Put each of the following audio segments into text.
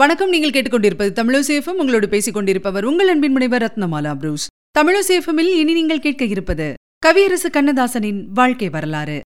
வணக்கம் நீங்கள் கேட்டுக்கொண்டிருப்பது தமிழசேஃபம் உங்களோடு பேசிக் கொண்டிருப்பவர் உங்கள் அன்பின் முனைவர் ரத்னமாலா புரூஸ். தமிழசேஃபமில் இனி நீங்கள் கேட்க இருப்பது கவியரசு கண்ணதாசனின் வாழ்க்கை வரலாறு.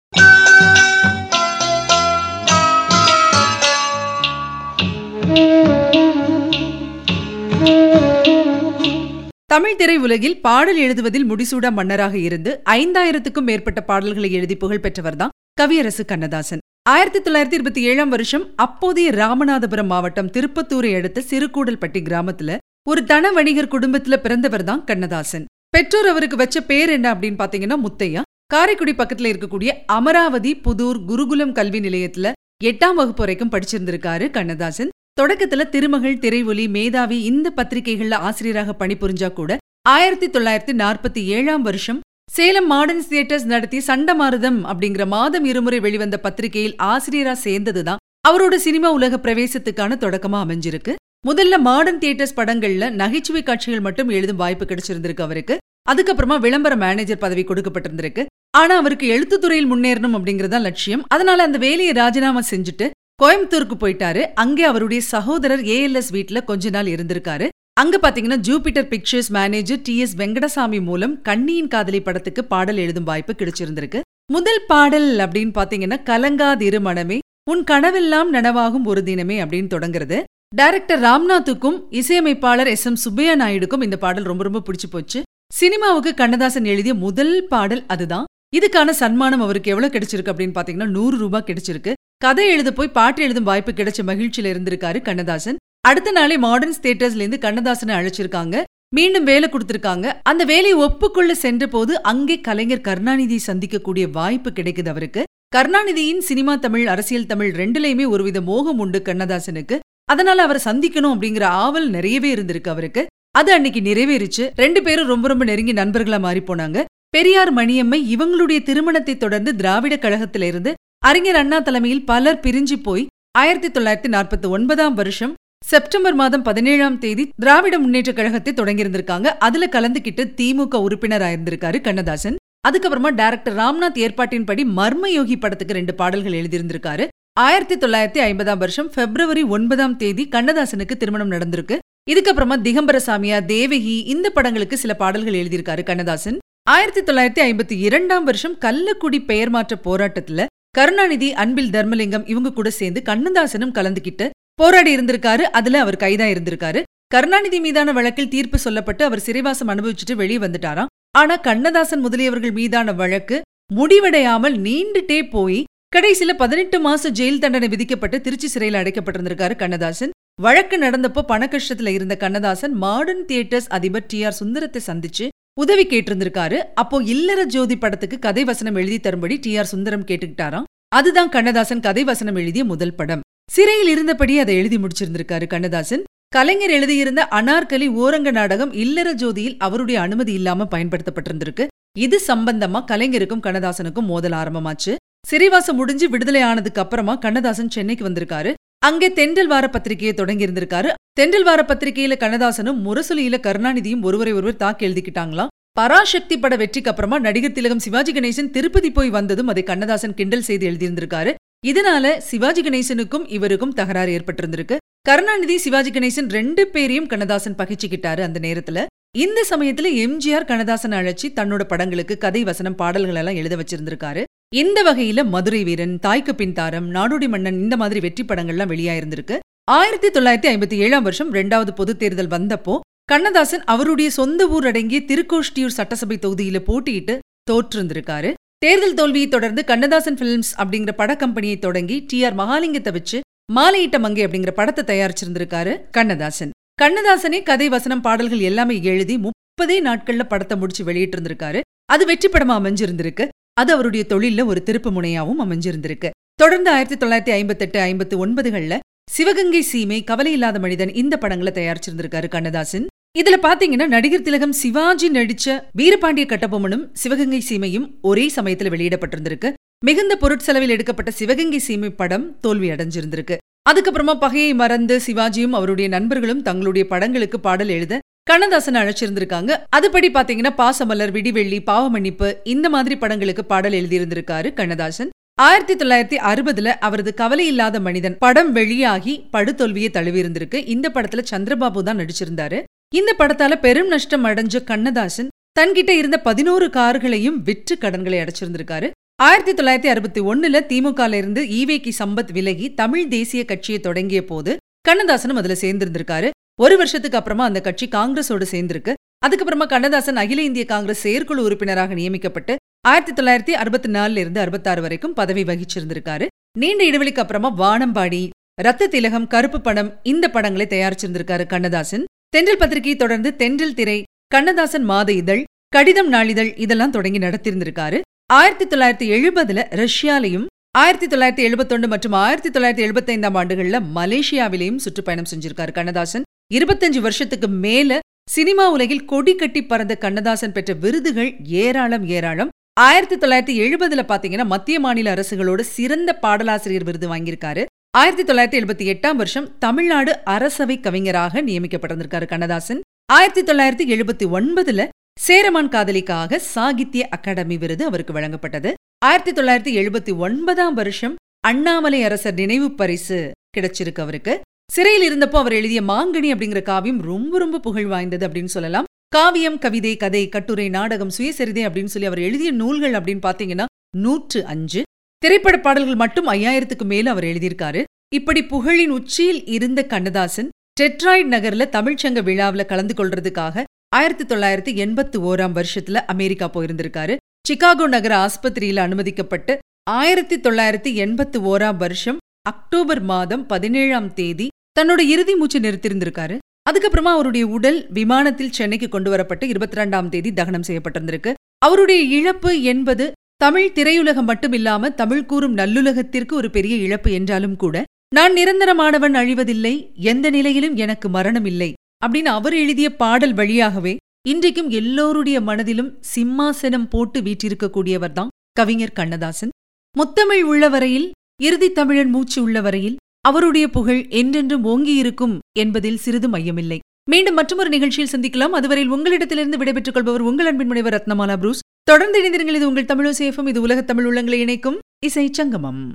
தமிழ் திரையுலகில் பாடல் எழுதுவதில் முடிசூடா மன்னராக இருந்து ஐந்தாயிரத்துக்கும் மேற்பட்ட பாடல்களை எழுதி புகழ் பெற்றவர்தான் கவியரசு கண்ணதாசன். ஆயிரத்தி தொள்ளாயிரத்தி இருபத்தி ஏழாம் வருஷம் அப்போதைய ராமநாதபுரம் மாவட்டம் திருப்பத்தூரை அடுத்த சிறுகூடல்பட்டி கிராமத்துல ஒரு தன வணிகர் குடும்பத்துல பிறந்தவர் தான் கண்ணதாசன். பெற்றோர் அவருக்கு வச்ச பேர் என்ன அப்படின்னு பாத்தீங்கன்னா முத்தையா. காரைக்குடி பக்கத்துல இருக்கக்கூடிய அமராவதி புதூர் குருகுலம் கல்வி நிலையத்துல எட்டாம் வகுப்பு வரைக்கும் படிச்சிருந்திருக்காரு கண்ணதாசன். தொடக்கத்துல திருமகள் திரைஒலி மேதாவி இந்த பத்திரிகைகள்ல ஆசிரியராக பணிபுரிஞ்சா கூட ஆயிரத்தி தொள்ளாயிரத்தி நாற்பத்தி ஏழாம் வருஷம் சேலம் மாடர்ன் தியேட்டர்ஸ் நடத்தி சண்டமாருதம் அப்படிங்கிற மாதம் இருமுறை வெளிவந்த பத்திரிகையில் ஆசிரியரா சேர்ந்ததுதான். அவரோட சினிமா உலக பிரவேசத்துக்கான தொடக்கமா அமைஞ்சிருக்கு. முதல்ல மாடர்ன் தியேட்டர்ஸ் படங்கள்ல நகைச்சுவை காட்சிகள் மட்டும் எழுதும் வாய்ப்பு கிடைச்சிருந்திருக்கு அவருக்கு. அதுக்கப்புறமா விளம்பர மேனேஜர் பதவி கொடுக்கப்பட்டிருந்திருக்கு. ஆனா அவருக்கு எழுத்துத்துறையில் முன்னேறணும் அப்படிங்கறதா லட்சியம். அதனால அந்த வேலையை ராஜினாமா செஞ்சுட்டு கோயம்புத்தூருக்கு போயிட்டாரு. அங்கே அவருடைய சகோதரர் ஏஎல்எஸ் வீட்ல கொஞ்ச நாள் இருந்திருக்காரு. அங்க பாத்தீங்கன்னா Jupiter Pictures manager T S Venkatasamy மூலம் கண்ணியின் காதலி படத்துக்கு பாடல் எழுதும் வாய்ப்பு கிடைச்சிருந்திருக்கு. முதல் பாடல் அப்படின்னு பாத்தீங்கன்னா கலங்காதிரு மனமே உன் கனவெல்லாம் நனவாகும் ஒரு தினமே அப்படின்னு தொடங்குறது. டைரக்டர் ராம்நாத்துக்கும் இசையமைப்பாளர் எஸ் எம் சுப்பையா நாயுடுக்கும் இந்த பாடல் ரொம்ப ரொம்ப பிடிச்சு போச்சு. சினிமாவுக்கு கண்ணதாசன் எழுதிய முதல் பாடல் அதுதான். இதுக்கான சன்மானம் அவருக்கு எவ்வளவு கிடைச்சிருக்கு அப்படின்னு பாத்தீங்கன்னா நூறு ரூபாய் கிடைச்சிருக்கு. கதை எழுத போய் பாட்டு எழுதும் வாய்ப்பு கிடைச்ச மகிழ்ச்சியில இருந்திருக்காரு கண்ணதாசன். அடுத்த நாளே மாடர்ன் தியேட்டர்ஸ்லேருந்து இருந்து கண்ணதாசனை அழைச்சிருக்காங்க. மீண்டும் வேலை கொடுத்திருக்காங்க. அந்த வேலையை ஒப்புக்கொள்ள சென்ற போது அங்கே கலைஞர் கருணாநிதி சந்திக்கக்கூடிய வாய்ப்பு கிடைக்குது அவருக்கு. கருணாநிதியின் சினிமா தமிழ் அரசியல் தமிழ் ரெண்டுலயுமே ஒருவித மோகம் உண்டு கண்ணதாசனுக்கு. அதனால அவரை சந்திக்கணும் அப்படிங்கிற ஆவல் நிறையவே இருந்திருக்கு அவருக்கு. அது அன்னைக்கு நிறைவேறிச்சு. ரெண்டு பேரும் ரொம்ப ரொம்ப நெருங்கி நண்பர்களா மாறி போனாங்க. பெரியார் மணியம்மை இவங்களுடைய திருமணத்தை தொடர்ந்து திராவிட கழகத்திலிருந்து அறிஞர் அண்ணா தலைமையில் பலர் பிரிஞ்சு போய் ஆயிரத்தி தொள்ளாயிரத்தி நாற்பத்தி ஒன்பதாம் வருஷம் செப்டம்பர் மாதம் பதினேழாம் தேதி திராவிட முன்னேற்ற கழகத்தை தொடங்கியிருந்திருக்காங்க. அதுல கலந்துகிட்டு திமுக உறுப்பினராக இருந்திருக்காரு கண்ணதாசன். அதுக்கப்புறமா டைரக்டர் ராம்நாத் ஏற்பாட்டின்படி மர்மயோகி படத்துக்கு ரெண்டு பாடல்கள் எழுதியிருந்திருக்காரு. ஆயிரத்தி தொள்ளாயிரத்தி ஐம்பதாம் வருஷம் பிப்ரவரி ஒன்பதாம் தேதி கண்ணதாசனுக்கு திருமணம் நடந்திருக்கு. இதுக்கப்புறமா திகம்பர சாமியா தேவகி இந்த படங்களுக்கு சில பாடல்கள் எழுதியிருக்காரு கண்ணதாசன். ஆயிரத்தி தொள்ளாயிரத்தி ஐம்பத்தி இரண்டாம் வருஷம் கள்ளக்குடி பெயர் மாற்ற போராட்டத்துல கருணாநிதி அன்பில் தர்மலிங்கம் இவங்க கூட சேர்ந்து கண்ணதாசனும் கலந்துகிட்டு போராடி இருந்திருக்காரு அதுல அவர் கைதா இருந்திருக்காரு. கருணாநிதி மீதான வழக்கில் தீர்ப்பு சொல்லப்பட்டு அவர் சிறைவாசம் அனுபவிச்சுட்டு வெளியே வந்துட்டாராம். ஆனா கண்ணதாசன் முதலியவர்கள் மீதான வழக்கு முடிவடையாமல் நீண்டுட்டே போய் கடைசியில பதினெட்டு மாச ஜெயில் தண்டனை விதிக்கப்பட்டு திருச்சி சிறையில் அடைக்கப்பட்டிருந்திருக்காரு கண்ணதாசன். வழக்கு நடந்தப்போ பண கஷ்டத்துல இருந்த கண்ணதாசன் மாடர்ன் தியேட்டர்ஸ் அதிபர் டி ஆர் சுந்தரத்தை சந்திச்சு உதவி கேட்டிருந்திருக்காரு. அப்போ இல்லற ஜோதி படத்துக்கு கதை வசனம் எழுதி தரும்படி டி ஆர் சுந்தரம் கேட்டுக்கிட்டாராம். அதுதான் கண்ணதாசன் கதை வசனம் எழுதிய முதல் படம். சிறையில் இருந்தபடி அதை எழுதி முடிச்சிருந்திருக்காரு கண்ணதாசன். கலைஞர் எழுதியிருந்த அனார்கலி ஓரங்க நாடகம் இல்லற ஜோதியில் அவருடைய அனுமதி இல்லாம பயன்படுத்தப்பட்டிருந்திருக்கு. இது சம்பந்தமா கலைஞருக்கும் கண்ணதாசனுக்கும் மோதல் ஆரம்பமாச்சு. சிறைவாசம் முடிஞ்சு விடுதலை ஆனதுக்கு அப்புறமா கண்ணதாசன் சென்னைக்கு வந்திருக்காரு. அங்கே தென்றல் வார பத்திரிகையை தொடங்கி இருந்திருக்காரு தென்றல் வார பத்திரிகையில கண்ணதாசனும் முரசொலியில கருணாநிதியும் ஒருவரை ஒருவர் தாக்கி எழுதிக்கிட்டாங்களாம். பராசக்தி பட வெற்றிக்கு அப்புறமா நடிகர் திலகம் சிவாஜி கணேசன் திருப்பதி போய் வந்ததும் அதை கண்ணதாசன் கிண்டல் செய்து எழுதியிருந்திருக்காரு. இதனால சிவாஜி கணேசனுக்கும் இவருக்கும் தகராறு ஏற்பட்டிருந்திருக்கு. கருணாநிதி சிவாஜி கணேசன் ரெண்டு பேரையும் கண்ணதாசன் பகிச்சுக்கிட்டாரு அந்த நேரத்துல. இந்த சமயத்துல எம்ஜிஆர் கண்ணதாசன் அழைச்சி தன்னோட படங்களுக்கு கதை வசனம் பாடல்கள் எல்லாம் எழுத வச்சிருந்திருக்காரு. இந்த வகையில மதுரை வீரன் தாய்க்கு பின் தாரம் நாடோடி மன்னன் இந்த மாதிரி வெற்றி படங்கள்லாம் வெளியாயிருந்திருக்கு. ஆயிரத்தி தொள்ளாயிரத்தி ஐம்பத்தி ஏழாம் வருஷம் ரெண்டாவது பொதுத் தேர்தல் வந்தப்போ கண்ணதாசன் அவருடைய சொந்த ஊர் அடங்கிய திருக்கோஷ்டியூர் சட்டசபை தொகுதியில போட்டியிட்டு தோற்றிருந்திருக்காரு. தேர்தல் தோல்வியை தொடர்ந்து கண்ணதாசன் பிலிம்ஸ் அப்படிங்கிற பட கம்பெனியை தொடங்கி டி ஆர் மகாலிங்கத்தை வச்சு மாலையிட்ட மங்கை அப்படிங்கிற படத்தை தயாரிச்சிருந்திருக்காரு கண்ணதாசன். கண்ணதாசனே கதை வசனம் பாடல்கள் எல்லாமே எழுதி முப்பதே நாட்கள்ல படத்தை முடிச்சு வெளியிட்டு இருந்திருக்காரு அது வெற்றி படமா அமைஞ்சிருந்திருக்கு. அது அவருடைய தொழில ஒரு திருப்பு முனையாவும் அமைஞ்சிருந்திருக்கு. தொடர்ந்து ஆயிரத்தி தொள்ளாயிரத்தி ஐம்பத்தி எட்டு ஐம்பத்தி ஒன்பதுகள்ல சிவகங்கை சீமை கவலை இல்லாத மனிதன் இந்த படங்களை தயாரிச்சிருந்திருக்காரு கண்ணதாசன். இதுல பாத்தீங்கன்னா நடிகர் திலகம் சிவாஜி நடிச்ச வீரபாண்டிய கட்டபொம்மனும் சிவகங்கை சீமையும் ஒரே சமயத்துல வெளியிடப்பட்டிருந்திருக்கு. மிகுந்த பொருட்செலவில் எடுக்கப்பட்ட சிவகங்கை சீமை படம் தோல்வி அடைஞ்சிருந்திருக்கு. அதுக்கப்புறமா பகையை மறந்து சிவாஜியும் அவருடைய நண்பர்களும் தங்களுடைய படங்களுக்கு பாடல் எழுத கண்ணதாசன் அழைச்சிருந்திருக்காங்க. அதுபடி பாத்தீங்கன்னா பாசமலர் விடிவெள்ளி பாவமன்னிப்பு இந்த மாதிரி படங்களுக்கு பாடல் எழுதியிருந்திருக்காரு கண்ணதாசன். ஆயிரத்தி தொள்ளாயிரத்தி அறுபதுல அவரது கவலை இல்லாத மனிதன் படம் வெளியாகி படுதோல்வியை தழுவியிருந்திருக்கு. இந்த படத்துல சந்திரபாபு தான் நடிச்சிருந்தாரு. இந்த படத்தால பெரும் நஷ்டம் அடைஞ்ச கண்ணதாசன் தன்கிட்ட இருந்த பதினோரு கார்களையும் விற்று கடன்களை அடைச்சிருந்திருக்காரு. ஆயிரத்தி தொள்ளாயிரத்தி அறுபத்தி ஒண்ணுல திமுகல இருந்து ஈவேகி சம்பத் விலகி தமிழ் தேசிய கட்சியை தொடங்கிய போது கண்ணதாசனும் அதுல சேர்ந்திருந்திருக்காரு. ஒரு வருஷத்துக்கு அப்புறமா அந்த கட்சி காங்கிரஸோடு சேர்ந்திருக்கு. அதுக்கப்புறமா கண்ணதாசன் அகில இந்திய காங்கிரஸ் செயற்குழு உறுப்பினராக நியமிக்கப்பட்டு ஆயிரத்தி தொள்ளாயிரத்தி அறுபத்தி நாலுல இருந்து அறுபத்தாறு வரைக்கும் பதவி வகிச்சிருந்திருக்காரு. நீண்ட இடைவெளிக்கு அப்புறமா வானம்பாடி ரத்த திலகம் கருப்பு படம் இந்த படங்களை தயாரிச்சிருந்திருக்காரு கண்ணதாசன். தென்றல் பத்திரிகை தொடர்ந்து தென்றல் திரை கண்ணதாசன் மாத இதழ் கடிதம் நாளிதழ் இதெல்லாம் தொடங்கி நடத்தியிருந்திருக்காரு ஆயிரத்தி தொள்ளாயிரத்தி எழுபதுல ரஷ்யாலையும் ஆயிரத்தி தொள்ளாயிரத்தி எழுபத்தொன்னு மற்றும் ஆயிரத்தி தொள்ளாயிரத்தி எழுபத்தைந்தாம் ஆண்டுகள்ல மலேசியாவிலையும் சுற்றுப்பயணம் செஞ்சிருக்காரு கண்ணதாசன். இருபத்தஞ்சு வருஷத்துக்கு மேல சினிமா உலகில் கொடி கட்டி பறந்த கண்ணதாசன் பெற்ற விருதுகள் ஏராளம் ஏராளம். ஆயிரத்தி தொள்ளாயிரத்தி எழுபதுல பாத்தீங்கன்னா மத்திய மாநில அரசுகளோட சிறந்த பாடலாசிரியர் விருது வாங்கியிருக்காரு. ஆயிரத்தி தொள்ளாயிரத்தி எழுபத்தி எட்டாம் வருஷம் தமிழ்நாடு அரசவை கவிஞராக நியமிக்கப்பட்டிருந்திருக்காரு கண்ணதாசன். ஆயிரத்தி தொள்ளாயிரத்தி எழுபத்தி ஒன்பதுல சேரமான் காதலிக்காக சாகித்ய அகாடமி விருது அவருக்கு வழங்கப்பட்டது. ஆயிரத்தி தொள்ளாயிரத்தி எழுபத்தி ஒன்பதாம் வருஷம் அண்ணாமலை அரசர் நினைவு பரிசு கிடைச்சிருக்கு அவருக்கு. சிறையில் இருந்தப்போ அவர் எழுதிய மாங்கனி அப்படிங்கிற காவியம் ரொம்ப ரொம்ப புகழ் வாய்ந்தது அப்படின்னு சொல்லலாம். காவியம் கவிதை கதை கட்டுரை நாடகம் சுயசரிதை அப்படின்னு சொல்லி அவர் எழுதிய நூல்கள் அப்படின்னு பாத்தீங்கன்னா நூற்று அஞ்சு திரைப்பட பாடல்கள் மட்டும் ஐயாயிரத்துக்கு மேல அவர் எழுதியிருக்காரு. இப்படி புகழின் உச்சியில் இருந்த கண்ணதாசன் டெட்ராய்ட் நகர்ல தமிழ்ச்சங்க விழாவில் கலந்து கொள்றதுக்காக ஆயிரத்தி தொள்ளாயிரத்தி எண்பத்தி ஓராம் வருஷத்துல அமெரிக்கா போயிருந்திருக்காரு. சிகாகோ நகர ஆஸ்பத்திரியில் அனுமதிக்கப்பட்டு ஆயிரத்தி தொள்ளாயிரத்தி எண்பத்தி ஓராம் வருஷம் அக்டோபர் மாதம் பதினேழாம் தேதி தன்னோட இறுதி மூச்சு நிறுத்திருந்திருக்காரு அதுக்கப்புறமா அவருடைய உடல் விமானத்தில் சென்னைக்கு கொண்டு வரப்பட்டு இருபத்தி ரெண்டாம் தேதி தகனம் செய்யப்பட்டிருந்திருக்கு. அவருடைய இழப்பு என்பது தமிழ் திரையுலகம் மட்டும் இல்லாம தமிழ் கூறும் நல்லுலகத்திற்கு ஒரு பெரிய இழப்பு என்றாலும் கூட நான் நிரந்தரமானவன் அழிவதில்லை எந்த நிலையிலும் எனக்கு மரணம் இல்லை அப்படின்னு அவர் எழுதிய பாடல் வழியாகவே இன்றைக்கும் எல்லோருடைய மனதிலும் சிம்மாசனம் போட்டு வீற்றிருக்கக்கூடியவர் தான் கவிஞர் கண்ணதாசன். முத்தமிழ் உள்ளவரையில் இறுதி தமிழன் மூச்சு உள்ளவரையில் அவருடைய புகழ் என்றென்றும் ஓங்கியிருக்கும் என்பதில் சிறிது மையமில்லை. மீண்டும் மற்றொரு நிகழ்ச்சியில் சந்திக்கலாம். அதுவரையில் உங்களிடத்திலிருந்து விடைபெற்றுக் கொள்பவர் உங்கள் அன்பின் முனைவர் ரத்னமாலா புரூஸ். தொடர்ந்து இணைந்திருங்கள். இது உங்கள் தமிழோ சேஃபம் இது உலகத் தமிழ் உள்ளங்களை இணைக்கும் இசை சங்கமம்.